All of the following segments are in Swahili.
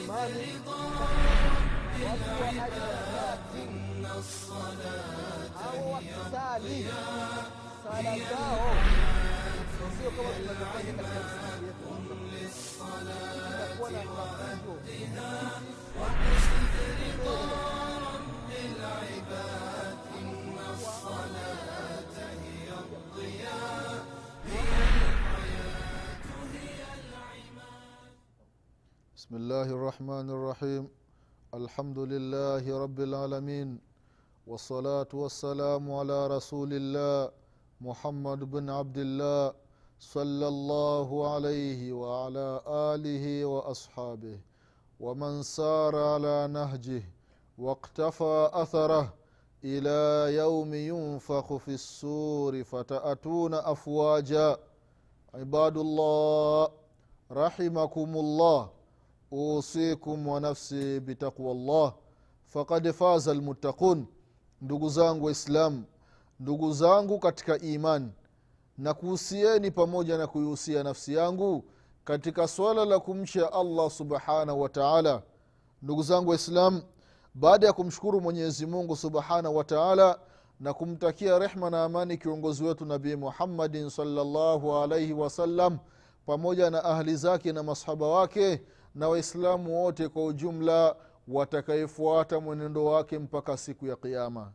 imani watu wa ajabati au wakisali sala zao sio kama tunavyofanya katika msikiti yetu inakuwa na mafunzo بسم الله الرحمن الرحيم الحمد لله رب العالمين والصلاة والسلام على رسول الله محمد بن عبد الله صلى الله عليه وعلى آله وأصحابه ومن سار على نهجه واقتفى أثره إلى يوم ينفخ في السور فتأتون أفواجا عباد الله رحمكم الله usikum wa nafsi bitaqwa llah fakad faza lmuttaqun ndugu zangu waislamu ndugu zangu katika imani na kuhusieni pamoja na kuihusia nafsi yangu katika swala la kumcha allah subhanahu wa taala. Ndugu zangu waislamu baada ya kumshukuru mwenyezi mungu subhanahu wa taala na kumtakia rehma na amani kiongozi wetu nabii muhammadin salllahu alaihi wasallam pamoja na ahli zake na masahaba wake na waislamu wote kwa ujumla watakayefuata mwenendo wake mpaka siku ya kiama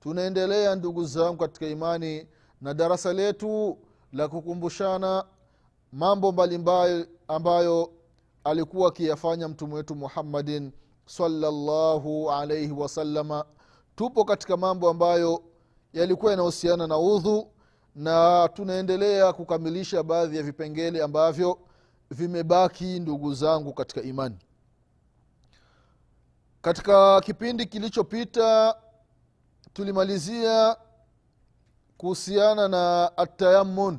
tunaendelea ndugu zangu katika imani na darasa letu la kukumbushana mambo mbalimbali ambayo alikuwa akiyafanya mtume wetu muhammadin salllahu alaihi wasalama tupo katika mambo ambayo yalikuwa yanahusiana na udhu na tunaendelea kukamilisha baadhi ya vipengele ambavyo vimebaki ndugu zangu katika imani. Katika kipindi kilichopita tulimalizia kuhusiana na atayamun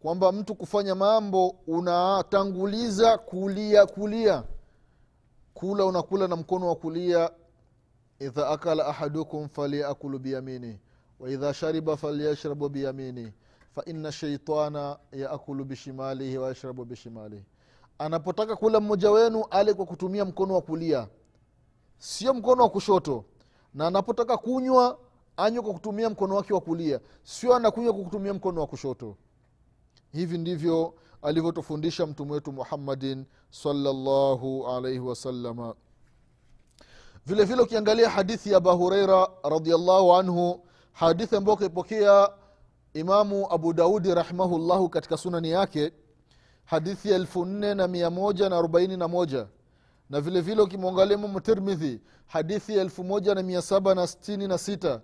kwamba mtu kufanya mambo unatanguliza kulia kulia. Kula unakula na mkono wa kulia idha akala ahadukum faliakulu biyamini waidha shariba falyashrabu biyamini faina shaitana yaakulu bishimalihi wayashrabu bishimalihi. Anapotaka kula mmoja wenu ale kwa kutumia mkono wa kulia. Sio mkono wa kushoto. Na anapotaka kunywa anywe kwa kutumia mkono wake wa kulia. Sio anakunywa kwa kutumia mkono wa kushoto. Hivi ndivyo alivyotufundisha mtume wetu muhammadin salllahu alaihi wasalama vile ukiangalia hadithi ya abu hureira radiallahu anhu hadithi ambayo kaipokea imamu abu daudi rahimahullahu katika sunani yake hadithi ya elfu nne na mia moja na ukimwangalia imamu tirmidhi hadithi ya elfu moja na mia saba na sitini na sita.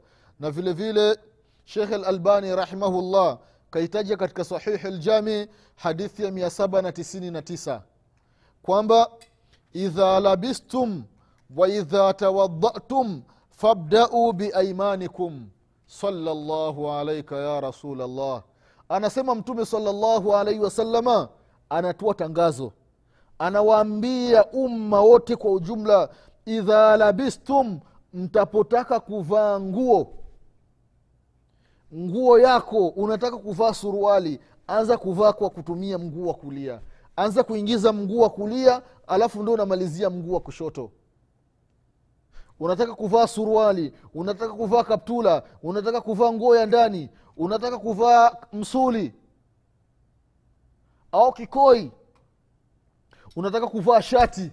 Rahimahullah kaitaja katika sahihi ljami hadithi ya mia saba na tisini na tisa. Kwamba idha labistum waidha tawadhatum fabdau biaimanikum salllahu alaika ya rasulllah anasema mtume salllahu alaihi wasalama anatoa tangazo. Anawaambia umma wote kwa ujumla idha labistum mtapotaka kuvaa nguo. Nguo yako unataka kuvaa suruali anza kuvaa kwa kutumia mguu wa kulia. Anza kuingiza mguu wa kulia alafu ndo unamalizia mguu wa kushoto unataka kuvaa suruali unataka kuvaa kaptula unataka kuvaa nguo ya ndani unataka kuvaa msuli au kikoi unataka kuvaa shati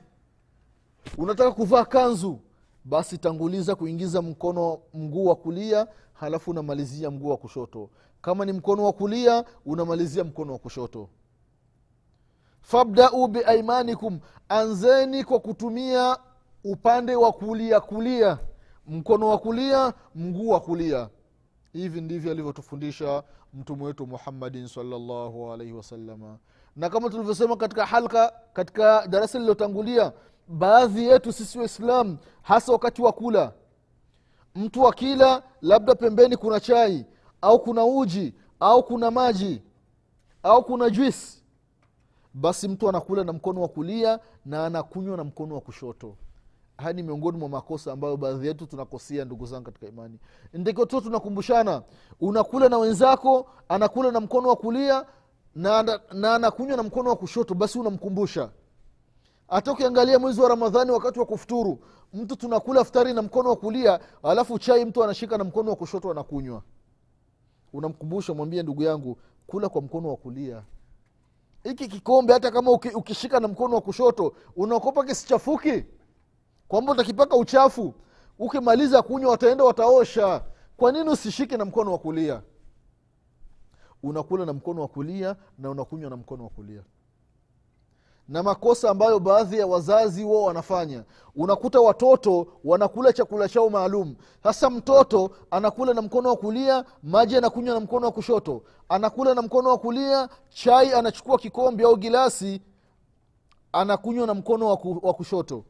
unataka kuvaa kanzu basi tanguliza kuingiza mkono mguu wa kulia halafu unamalizia mguu wa kushoto. Kama ni mkono wa kulia unamalizia mkono wa kushoto. Fabdau biaimanikum anzeni kwa kutumia upande wa kulia kulia mkono wa kulia mguu wa kulia. Hivi ndivyo alivyotufundisha mtume wetu muhammadin salllahu alaihi wasalama na kama tulivyosema katika halka katika darasa lililotangulia baadhi yetu sisi waislam hasa wakati wa kula mtu akila labda pembeni kuna chai au kuna uji au kuna maji au kuna juisi basi mtu anakula na mkono wa kulia na anakunywa na mkono wa kushoto haya ni miongoni mwa makosa ambayo baadhi yetu tunakosea ndugu zangu katika imani. Ndiko tu tunakumbushana unakula na wenzako anakula na mkono wa kulia na, na anakunywa na mkono wa kushoto basi unamkumbusha. Hata ukiangalia mwezi wa ramadhani wakati wa kufuturu mtu tunakula futari na mkono wa kulia alafu chai mtu anashika na mkono wa kushoto anakunywa. Unamkumbusha mwambie ndugu yangu kula kwa mkono wa kulia. Hiki kikombe hata kama ukishika na mkono wa kushoto unaokopa kisichafuki kwamba utakipaka uchafu ukimaliza kunywa wataenda wataosha. Kwa nini usishike na mkono wa kulia? Unakula na mkono wa kulia na unakunywa na mkono wa kulia. Na makosa ambayo baadhi ya wazazi wao wanafanya. Unakuta watoto wanakula chakula chao maalum. Sasa mtoto anakula na mkono wa kulia maji anakunywa na mkono wa kushoto. Anakula na mkono wa kulia chai anachukua kikombe au gilasi anakunywa na mkono wa ku- wa kushoto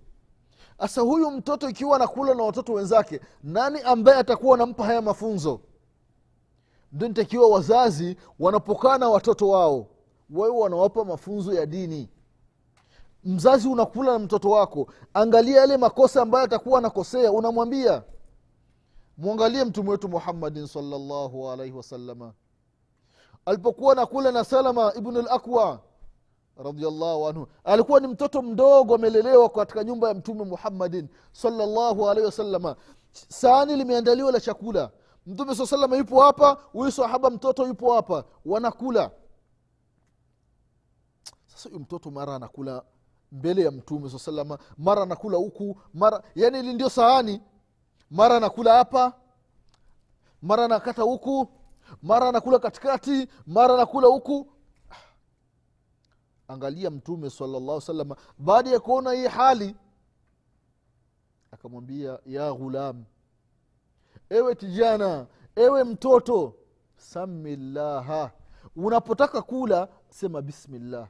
sasa huyu mtoto ikiwa anakula na watoto wenzake nani ambaye atakuwa anampa haya mafunzo? Ndio nitakiwa wazazi wanapokaa na watoto wao wawe wanawapa mafunzo ya dini. Mzazi unakula na mtoto wako angalia yale makosa ambayo atakuwa anakosea unamwambia mwangalie mtume wetu muhammadin salllahu alaihi wasalama alipokuwa nakula na salama ibnu lakwa radiallahu anhu. Alikuwa ni mtoto mdogo amelelewa katika nyumba ya mtume muhammadin salllahu alaihi wasalama sahani limeandaliwa la chakula. Mtume saa salama yupo hapa huyu sahaba mtoto yupo hapa wanakula. Sasa huyu mtoto mara anakula mbele ya mtume saa salama mara anakula huku mara yani ili ndio sahani. Mara anakula hapa mara anakata huku mara anakula katikati mara anakula huku angalia mtume salllah salama baada ya kuona hii hali akamwambia ya ghulam ewe kijana ewe mtoto samillaha unapotaka kula sema bismillah.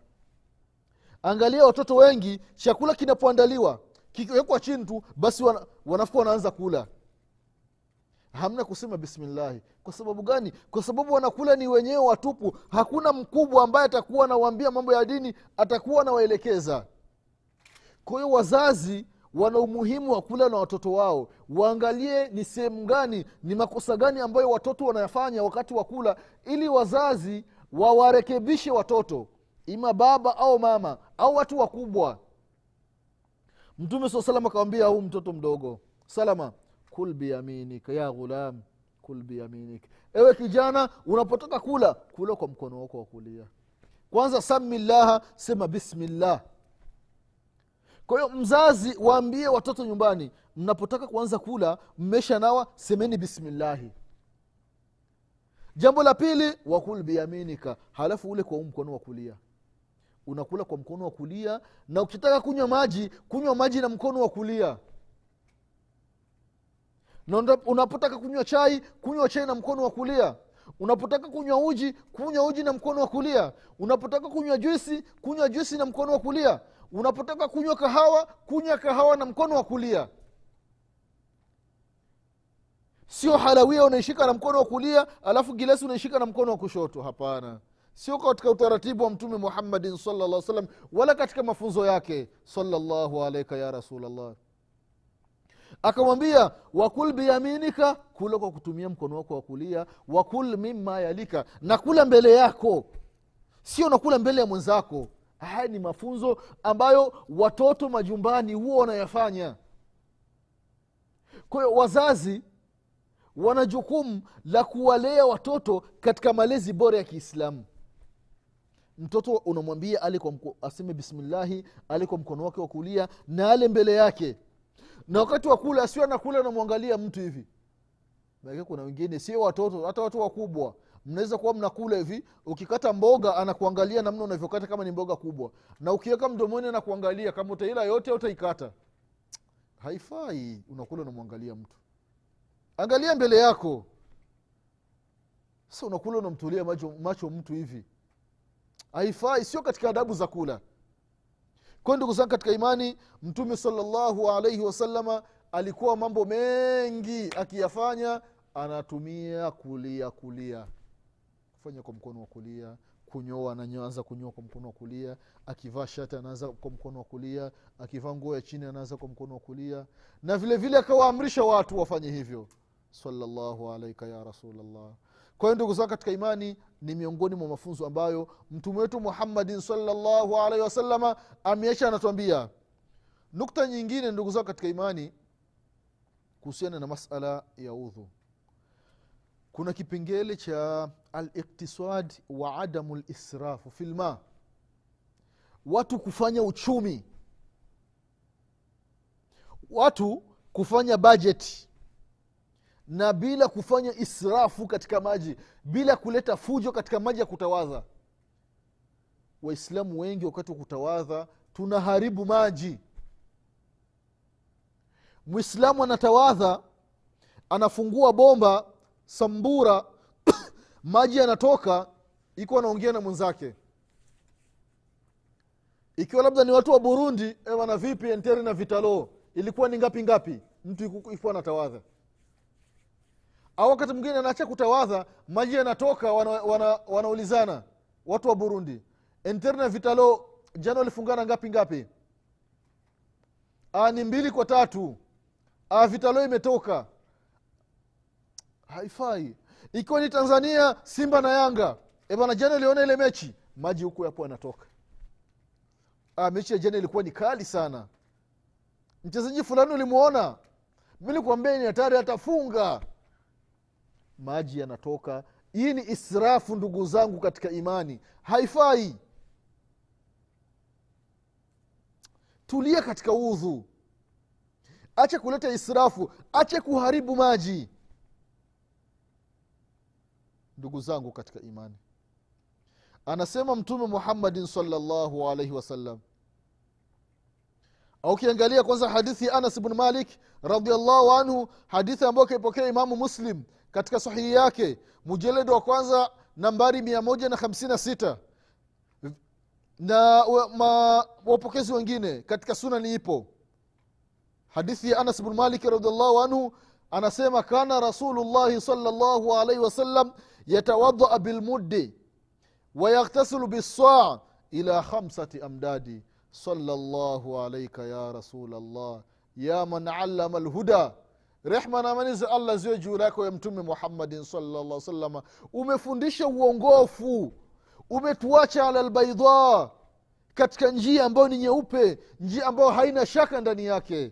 Angalia watoto wengi chakula kinapoandaliwa kikiwekwa chini tu basi wana, wanafuka wanaanza kula hamna kusema bismillahi. Kwa sababu gani? Kwa sababu wanakula ni wenyewe watupu. Hakuna mkubwa ambaye atakuwa anawaambia mambo ya dini atakuwa anawaelekeza. Kwa hiyo wazazi wana umuhimu wa kula na watoto wao. Waangalie ni sehemu gani ni makosa gani ambayo watoto wanayafanya wakati wa kula ili wazazi wawarekebishe watoto. Ima baba au mama au watu wakubwa. Mtume saa salam akawambia huu mtoto mdogo salama kul biyaminik ya ghulam kul biyaminik ewe kijana unapotaka kula kula kwa mkono wako wa kulia. Kwanza samillaha sema bismillah. Kwa hiyo mzazi waambie watoto nyumbani mnapotaka kuanza kula mmesha nawa semeni bismillahi. Jambo la pili wakul biyaminika halafu ule kwa mkono wa kulia. Unakula kwa mkono wa kulia na ukitaka kunywa maji kunywa maji na mkono wa kulia na unapotaka kunywa chai kunywa chai na mkono wa kulia. Unapotaka kunywa uji kunywa uji na mkono wa kulia. Unapotaka kunywa juisi kunywa juisi na mkono wa kulia. Unapotaka kunywa kahawa kunywa kahawa na mkono wa kulia. Sio halawia unaishika na mkono wa kulia alafu gilasi unaishika na mkono wa kushoto. Hapana. Sio katika utaratibu wa mtume muhammadin salllah salam wala katika mafunzo yake. Salllahu alaika ya rasulllah akamwambia wakul biyaminika kula kwa kutumia mkono wako wa kulia wakul mima yalika na kula mbele yako. Sio nakula mbele ya mwenzako. Haya ni mafunzo ambayo watoto majumbani huwa wanayafanya. Kwa hiyo wazazi wana jukumu la kuwalea watoto katika malezi bora ya kiislamu. Mtoto unamwambia aseme bismillahi ale kwa mkono wake wa kulia na ale mbele yake na wakati wa kula sio anakula namwangalia mtu hivi. Maana kuna wengine sio watoto hata watu wakubwa. Mnaweza kuwa mnakula hivi ukikata mboga anakuangalia namna unavyokata kama ni mboga kubwa. Na ukiweka mdomoni anakuangalia kama utaila yote utaikata. Haifai unakula unamwangalia mtu. Angalia mbele yako. Sasa unakula unamtulia macho, macho mtu hivi. Haifai sio katika adabu za kula kwayo ndugu zangu katika imani mtume salllahu alaihi wasalama alikuwa mambo mengi akiyafanya anatumia kulia kulia. Kufanya kwa mkono wa kulia kunyoa anaanza kunyoa kwa mkono wa kulia akivaa shati anaanza kwa mkono wa kulia akivaa nguo ya chini anaanza kwa mkono wa kulia. Na vile vile akawaamrisha watu wafanye hivyo. Salllahu alaika ya rasulllah kwa hiyo ndugu zangu katika imani ni miongoni mwa mafunzo ambayo mtume wetu muhammadin salllahu alaihi wasalama ameacha anatuambia. Nukta nyingine ndugu zao katika imani kuhusiana na masala ya udhu. Kuna kipengele cha aliktisad wa adamu lisrafu fi lma watu kufanya uchumi. Watu kufanya bajeti na bila kufanya israfu katika maji bila kuleta fujo katika maji ya kutawadha waislamu wengi wakati wa kutawadha tunaharibu maji. Mwislamu anatawadha anafungua bomba sambura maji yanatoka iko anaongea na mwenzake. Ikiwa labda ni watu wa burundi ewana vipi enteri na vitalo? Ilikuwa ni ngapi ngapi? Mtu ikuwa anatawadha au wakati mwingine anaacha kutawadha maji yanatoka wana, wana, wanaulizana. Watu wa burundi interna na vitalo jana walifungana ngapi ngapi? Ni mbili kwa tatu. A, vitalo imetoka. Haifai. Ikiwa ni tanzania simba na yanga. Ebana jana iliona ile mechi. Maji huku yapo yanatoka. Ah, mechi ya jana ilikuwa ni kali sana. Mchezaji fulani ulimwona milikuambia ni hatari atafunga maji yanatoka. Hii ni israfu ndugu zangu katika imani. Haifai. Tulia katika udhu. Ache kuleta israfu. Ache kuharibu maji. Ndugu zangu katika imani. Anasema mtume muhammadin salllahu alaihi wasallam ukiangalia kwanza hadithi ya anas bnu malik radiallahu anhu hadithi ambayo kaipokea imamu muslim katika sahihi yake mujeledo wa kwanza nambari 156 na ma, wapokezi wengine katika sunani ipo. Hadithi ya anas bnu maliki radiallahu anhu anasema kana rasulullahi salllahu alaihi wasallam yatawadaa bilmuddi wayaktasilu bissaa ila khamsati amdadi. Salllahu alaika ya rasulllah ya man allama lhuda rehma na amani za allah ziwe juu yako ya mtume muhammadin salllah salama umefundisha uongofu. Umetuacha ala lbaidha katika njia ambayo ni nyeupe njia ambayo haina shaka ndani yake.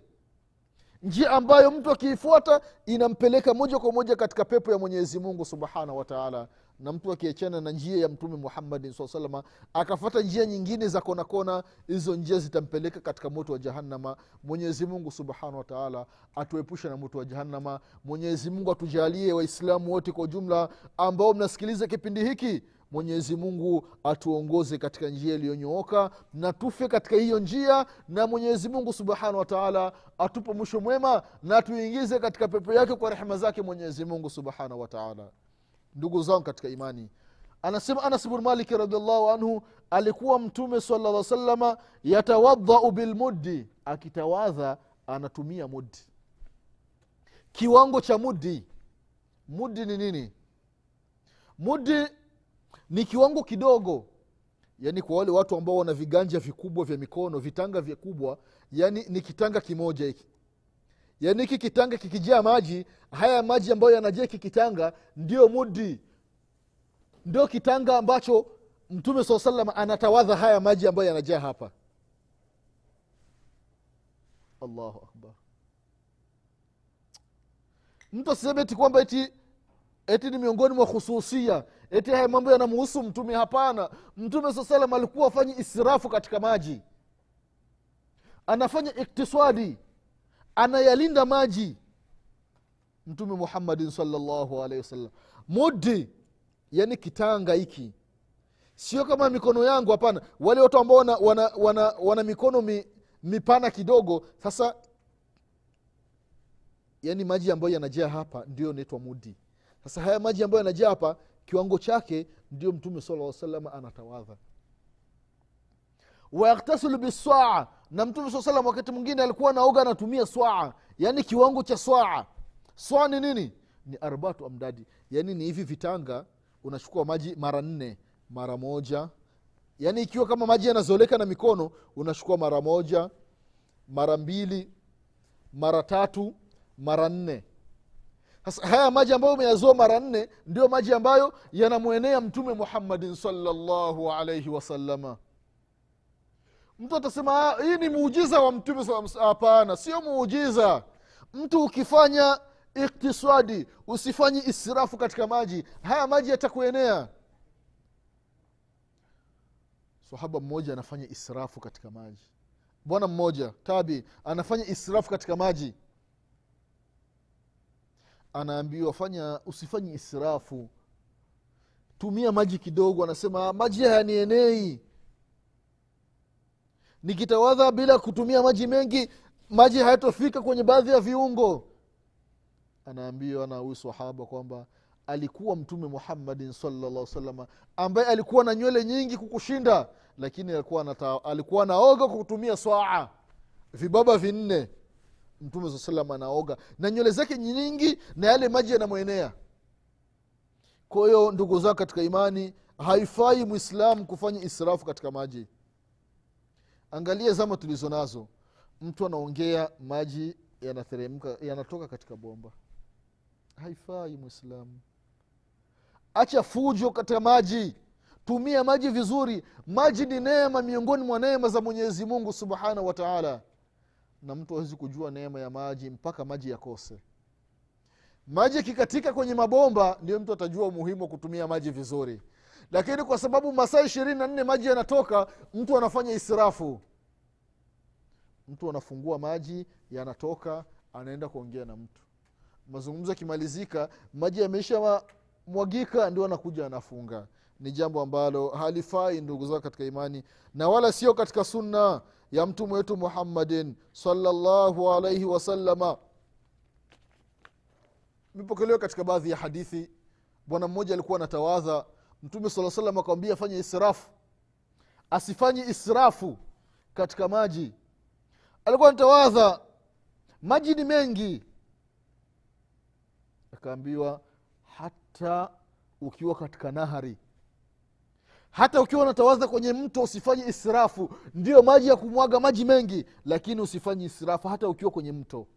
Njia ambayo mtu akiifuata inampeleka moja kwa moja katika pepo ya mwenyezi mungu subhanahu wataala na mtu akiachana na njia ya mtume muhammadin saa salama akafata njia nyingine za kona kona hizo njia zitampeleka katika moto wa jahannama. Mwenyezi mungu subhanahu atuepushe na moto wa jahannama. Mwenyezi mungu atujalie waislamu wote kwa ujumla ambao mnasikiliza kipindi hiki. Mwenyezi mungu atuongoze katika njia iliyonyooka na tufe katika hiyo njia na mwenyezi mungu subhanahu wataala atupe mwisho mwema na tuingize katika pepo yake kwa rehema zake mwenyezi mungu subhanahu wataala ndugu zangu katika imani. Anasema anas bnu maliki radiallahu anhu alikuwa mtume sala salama yatawadhau bilmuddi akitawadha anatumia muddi. Kiwango cha muddi. Muddi ni nini? Muddi ni kiwango kidogo. Yaani kwa wale watu ambao wana viganja vikubwa vya mikono vitanga vikubwa yani ni kitanga kimoja hiki yaani hiki kitanga kikijaa maji haya maji ambayo yanajaa hiki kitanga ndio mudi. Ndio kitanga ambacho mtume saa salam anatawadha haya maji ambayo yanajaa hapa. Allahu akbar. Mtu asiseme ti kwamba eti eti ni miongoni mwa khususia eti haya mambo yanamuhusu mtume. Hapana. Mtume saa salam alikuwa afanyi israfu katika maji. Anafanya iktisadi anayalinda maji. Mtume muhammadin salllahu alaihi wasallam. Mudi yani kitanga hiki. Sio kama mikono yangu hapana. Wale watu ambao wana, wana, wana, wana mikono mi, mipana kidogo sasa yani maji ambayo yanajaa hapa ndio naitwa mudi. Sasa haya maji ambayo yanajaa hapa kiwango chake ndio mtume sala salam anatawadha. Wayaktasilu bisaa na mtume saa salam wakati mwingine alikuwa naoga anatumia swaa yaani kiwango cha swaa. Swaa ni nini? Ni arbatu amdadi yaani ni hivi vitanga unachukua maji mara nne mara moja. Yaani ikiwa kama maji yanazoleka na mikono unachukua mara moja mara mbili mara tatu mara nne. Sasa haya maji ambayo umeyazoa mara nne ndio maji ambayo yanamwenea mtume muhammadin salllahu alaihi wasalama mtu atasema "Ah, hii ni muujiza wa mtume sa- sa-" hapana sio muujiza. Mtu ukifanya iktisadi usifanyi israfu katika maji haya maji yatakuenea. Sahaba mmoja anafanya israfu katika maji. Bwana mmoja tabi anafanya israfu katika maji. Anaambiwa fanya usifanye israfu. Tumia maji kidogo. Anasema maji hayanienei nikitawadha bila kutumia maji mengi maji hayatofika kwenye baadhi ya viungo. Anaambiwa na huyu sahaba kwamba alikuwa mtume muhammadin salllah salama ambaye alikuwa na nywele nyingi kukushinda lakini alikuwa, nata, alikuwa naoga kwa kutumia swaa. Vibaba vinne. Mtume saa salam anaoga. Na nywele zake nyingi na yale maji yanamwenea. Kwa hiyo ndugu zao katika imani haifai mwislamu kufanya israfu katika maji angalia zama tulizo nazo. Mtu anaongea maji yanateremka yanatoka katika bomba. Haifai mwislamu acha fujo katika maji. Tumia maji vizuri. Maji ni neema miongoni mwa neema za mwenyezi mungu subhanahu wa taala. Na mtu awezi kujua neema ya maji mpaka maji yakose. Maji yakikatika kwenye mabomba ndio mtu atajua umuhimu wa kutumia maji vizuri lakini kwa sababu masaa ishirini na nne maji yanatoka mtu anafanya israfu. Mtu anafungua maji yanatoka anaenda kuongea na mtu. Mazungumzo yakimalizika maji yameisha mwagika ndio anakuja anafunga. Ni jambo ambalo halifai ndugu zao katika imani na wala sio katika sunna ya mtume wetu muhammadin salllahu alaihi wasalama imepokelewa katika baadhi ya hadithi. Bwana mmoja alikuwa anatawadha mtume saa salam akawambia afanye israfu. Asifanye israfu katika maji. Alikuwa anatawadha maji ni mengi. Akaambiwa hata ukiwa katika nahari hata ukiwa unatawadha kwenye mto usifanye israfu. Ndio maji ya kumwaga maji mengi lakini usifanye israfu hata ukiwa kwenye mto.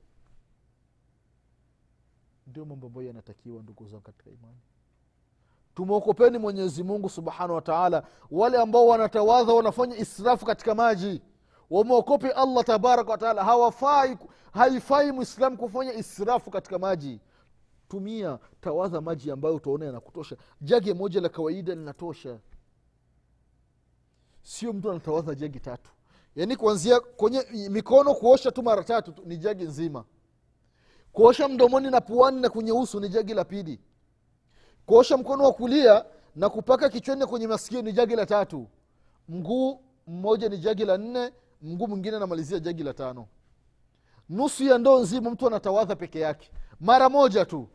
Ndio mambo ambayo yanatakiwa ndugu zangu katika imani tumwokopeni mwenyezi mungu subhanahu wataala wale ambao wanatawadha wanafanya israfu katika maji wamwokope allah tabaraka wataala hawafai haifai mwislamu kufanya israfu katika maji. Tumia tawadha maji ambayo utaona yanakutosha. Jage moja la kawaida linatosha. Sio mtu anatawadha jagi tatu. Yaani kuanzia kwenye mikono kuosha tu mara tatu ni jagi nzima. Kuosha mdomoni na puani na kwenye uso ni jagi la pili kuosha mkono wa kulia na kupaka kichwani kwenye masikio ni jagi la tatu. Mguu mmoja ni jagi la nne mguu mwingine anamalizia jagi la tano. Nusu ya ndoo nzima mtu anatawadha peke yake. Mara moja tu.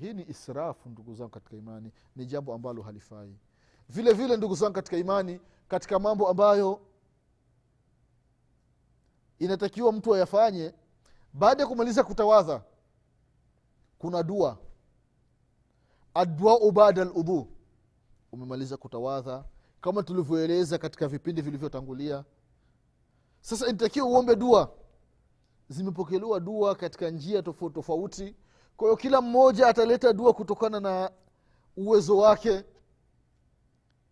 Hii ni israfu ndugu zangu katika imani. Ni jambo ambalo halifai. Vile vile ndugu zangu katika imani katika mambo ambayo inatakiwa mtu ayafanye baada ya kumaliza kutawadha kuna dua adduau bada ludhu umemaliza kutawadha kama tulivyoeleza katika vipindi vilivyotangulia. Sasa inatakiwa uombe dua. Zimepokelewa dua katika njia tofauti tofauti. Kwa hiyo kila mmoja ataleta dua kutokana na uwezo wake.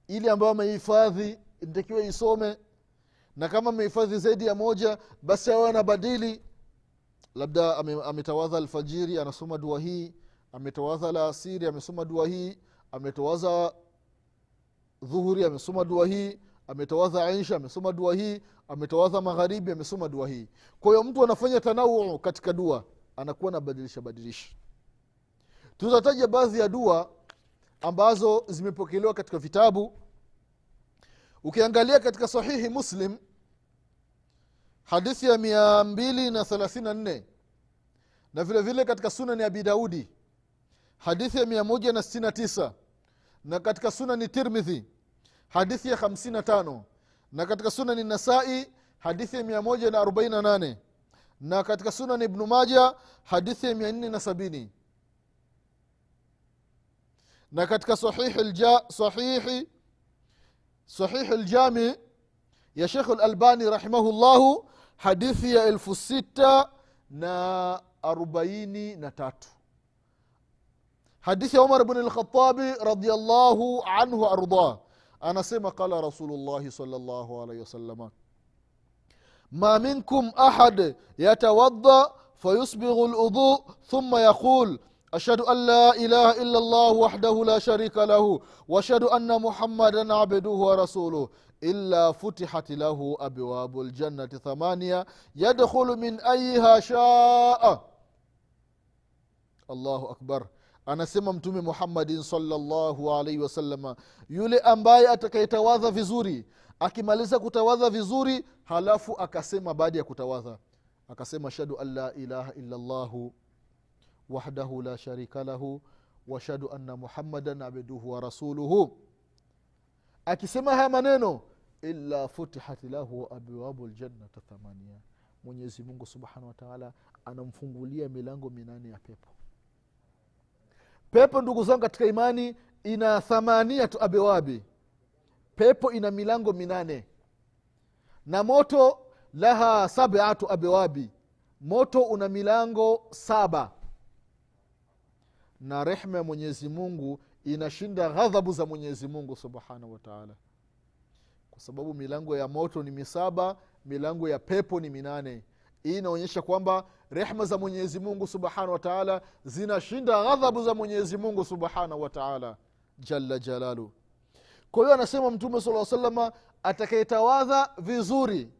Ili ambayo amehifadhi inatakiwa isome. Na kama amehifadhi zaidi ya moja basi awe anabadili. Labda ametawadha alfajiri anasoma dua hii ametawadha la asiri amesoma dua hii ametowaza dhuhuri amesoma dua hii ametowaza isha amesoma dua hii ametowaza magharibi amesoma dua hii. Kwa hiyo mtu anafanya tanawuu katika dua anakuwa anabadilisha badilisha tutataja baadhi ya dua ambazo zimepokelewa katika vitabu. Ukiangalia katika sahihi muslim hadithi ya mia mbili na thelathini na nne na vile vile katika sunani abi daudi hadithi ya mia moja na katika sunani tirmidhi hadithi ya hamsini na tano. Na katika sunani nasai hadithi ya mia moja na na katika sunani ibnu maja hadithi ya mia nne na na katika sahihi lja, sahihi sahihi ljami ya shekh lalbani rahimahullahu hadithi ya elfu sita na arobaini na tatu حديث عمر بن الخطاب رضي الله عنه أرضاه. أنا سيما قال رسول الله صلى الله عليه وسلم ما منكم أحد يتوضأ فيصبغ الوضوء ثم يقول أشهد أن لا إله إلا الله وحده لا شريك له وأشهد أن محمدا عبده ورسوله إلا فتحت له أبواب الجنة ثمانية يدخل من أيها شاء. الله أكبر. Anasema mtume muhammadin salllahu alaihi wasalama yule ambaye atakayetawadha vizuri akimaliza kutawadha vizuri halafu akasema baada ya kutawadha akasema ashhadu an la ilaha illallahu wahdahu la sharika lahu washhadu anna muhammadan abduhu wa rasuluhu. Akisema haya maneno illa futihat lahu abwabu ljannata thamania mwenyezi mungu subhanahu wataala anamfungulia milango minane ya pepo pepo ndugu zangu katika imani ina thamaniatu abewabi. Pepo ina milango minane. Na moto laha sabatu abewabi. Moto una milango saba. Na rehma ya mwenyezi mungu inashinda ghadhabu za mwenyezi mungu subhanahu wataala kwa sababu milango ya moto ni misaba milango ya pepo ni minane. Hii inaonyesha kwamba rehma za mwenyezi mungu subhanahu wataala zinashinda ghadhabu za mwenyezi mungu subhanahu wataala jalla jalalu. Kwa hiyo anasema mtume sala salama atakayetawadha vizuri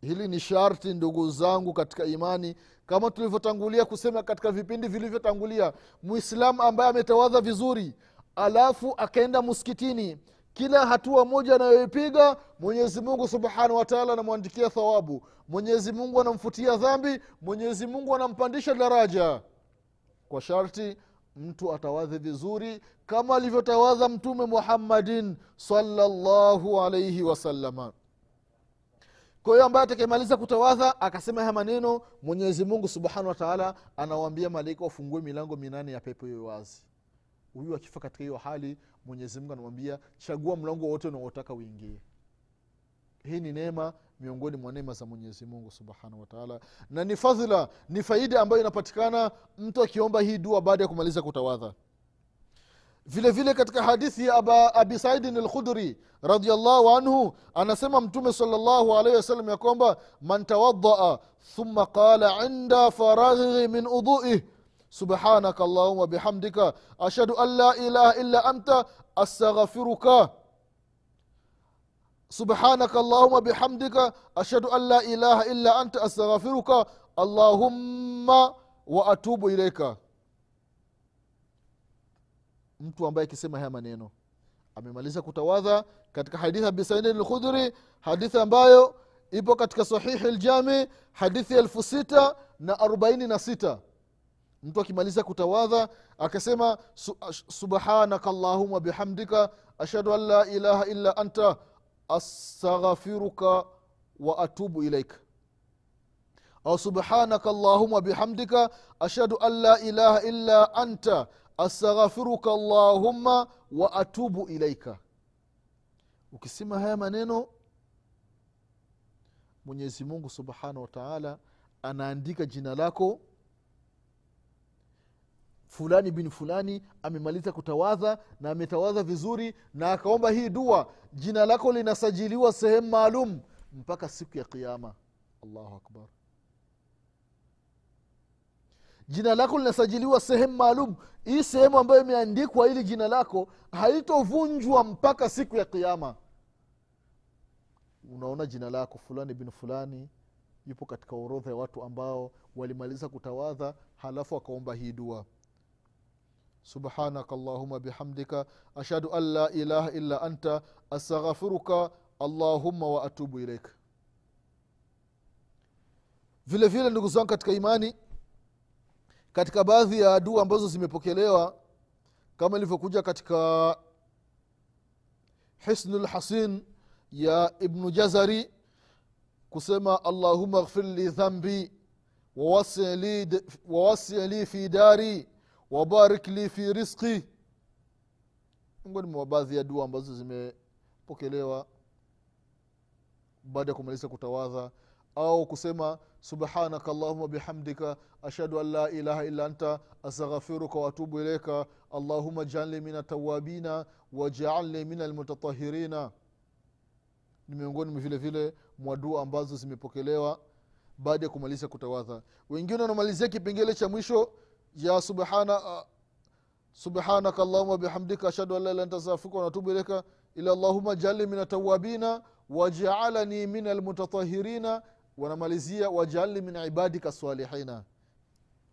hili ni sharti ndugu zangu katika imani. Kama tulivyotangulia kusema katika vipindi vilivyotangulia mwislamu ambaye ametawadha vizuri alafu akaenda muskitini kila hatua moja anayoipiga mwenyezi mungu subhanahu wataala anamwandikia thawabu. Mwenyezi mungu anamfutia dhambi mwenyezi mungu anampandisha daraja. Kwa sharti mtu atawadhe vizuri kama alivyotawadha mtume muhammadin salllahu alaihi wasalama kwa hiyo ambaye atakayemaliza kutawadha akasema haya maneno mwenyezi mungu subhanahu wataala anawaambia malaika wafungue milango minane ya pepo hiyo wazi huyu akifa katika hiyo hali mwenyezi mungu anamwambia chagua mlango wote unaotaka uingie. Hii ni neema miongoni mwa neema za mwenyezi mungu subhanahu wataala na ni fadhila ni faida ambayo inapatikana mtu akiomba hii dua baada ya kumaliza kutawadha. Vile vile katika hadithi ya aba, abi saidin alkhudri radiallahu anhu anasema mtume salllahu alaihi wasallam ya kwamba man tawadaa thumma qala inda faraghi min udhuih subhanaka allahuma bihamdika. Ashhadu an la ilaha illa anta. Astaghfiruka. Subhanaka allahuma bihamdika. Ashhadu an la ilaha illa anta. Astaghfiruka. Allahumma wa atubu ilaika mtu ambaye akisema haya maneno amemaliza kutawadha katika hadithi ya bisaidin lkhudhuri hadithi ambayo ipo katika sahihi ljami hadithi elfu sita na arobaini na sita mtu akimaliza kutawadha akasema subhanaka llahuma bihamdika ashhadu an la ilaha illa anta astaghfiruka wa atubu ilaika au subhanaka llahuma bihamdika ashhadu an la ilaha illa anta astaghfiruka llahumma wa atubu ilaika. Ukisema haya maneno mwenyezi mungu subhanahu wataala anaandika jina lako fulani bin fulani amemaliza kutawadha na ametawadha vizuri na akaomba hii dua jina lako linasajiliwa sehemu maalum mpaka siku ya qiama allahu akbar. Jina lako linasajiliwa sehemu maalum. Hii sehemu ambayo imeandikwa ili jina lako haitovunjwa mpaka siku ya qiama unaona jina lako fulani bin fulani yupo katika orodha ya watu ambao walimaliza kutawadha halafu akaomba hii dua subhanaka اللهم بحمدك أشهد an la ilaha إلا anta أستغفرك اللهم وأتوب إليك vile vile ndugu zangu katika imani katika baadhi ya dua ambazo zimepokelewa kama ilivyokuja katika hisnu lhasin ya ibnu jazari kusema allahuma ghfir li dhambi wawasi li fi dari wabarik li fi risqi miongoni mwa baadhi ya dua ambazo zimepokelewa baada ya kumaliza kutawadha au kusema subhanaka allahuma bihamdika ashhadu an la ilaha illa anta astaghfiruka waatubu ilaika allahuma jaalni min atawabina wajaalni min almutatahirina ni miongoni vile vile mwa dua ambazo zimepokelewa baada ya kumaliza kutawadha. Wengine wanamalizia kipengele cha mwisho ya subhana uh, subhanaka allahuma bihamdika ashhadu an la anta astaghfiruka wanatubu ilaika ila allahuma jaalni min atawabina wajaalani min almutatahirina wanamalizia wajaalni min ibadika salihina.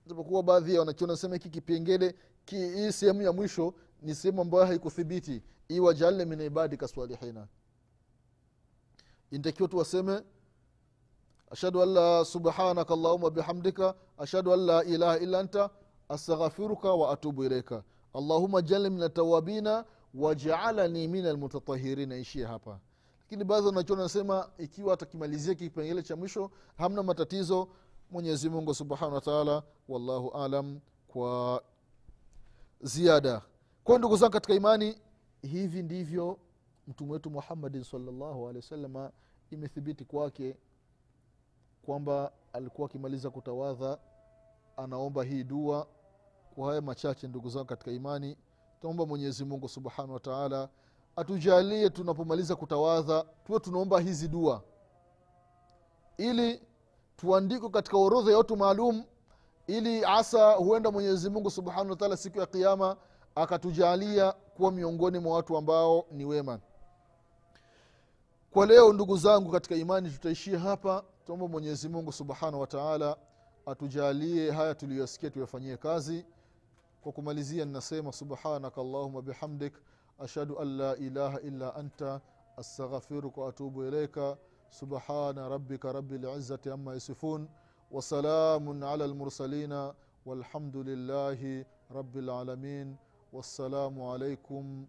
Japokuwa baadhi ya wanakiona sema hiki kipengele hii sehemu ya mwisho ni sehemu ambayo haikuthibiti. Ii wajaalni min ibadika salihina. Intakiwa tu waseme ashhadu an la subhanaka allahuma bihamdika ashhadu an la ilaha illa anta astaghfiruka wa atubu ilaika. Allahuma jali min atawabina wajaalani min almutatahirina ishie hapa. Lakini baadhi wanachona nasema ikiwa atakimalizia kipengele cha mwisho hamna matatizo. Mwenyezi mungu subhanahu wataala wallahu alam kwa ziada. Kwao ndugu zangu katika imani hivi ndivyo mtume wetu muhammadin salllahu alehi wasalama imethibiti kwake kwamba alikuwa akimaliza kutawadha anaomba hii dua kwa haya machache ndugu zangu katika imani tunaomba mwenyezi mungu subhanahu wataala atujalie tunapomaliza kutawadha tuwe tunaomba hizi dua. Ili tuandikwe katika orodha ya watu maalum ili asa huenda mwenyezi mungu subhanahu wataala siku ya kiama akatujalia kuwa miongoni mwa watu ambao ni wema. Kwa leo ndugu zangu katika imani tutaishia hapa. Tuomba mwenyezi mungu subhanahu wataala atujalie haya tuliyosikia tuyafanyie kazi kwa kumalizia ninasema subhanaka allahuma bihamdik ashhadu an la ilaha illa anta astaghfiruka waatubu ilaika subhana rabbika rabi lizati ama yasifun wasalamun ala lmursalina walhamdu lillahi rabi lalamin wassalamu alaikum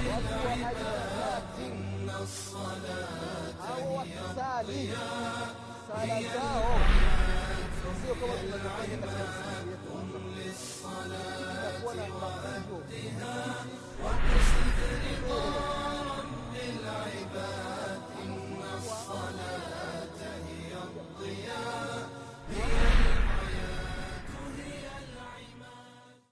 للعباد إن الصلاة هي الضياء هي العباد قم للصلاة وقتها واقصد رضا رب العباد إن الصلاة هي الضياء هي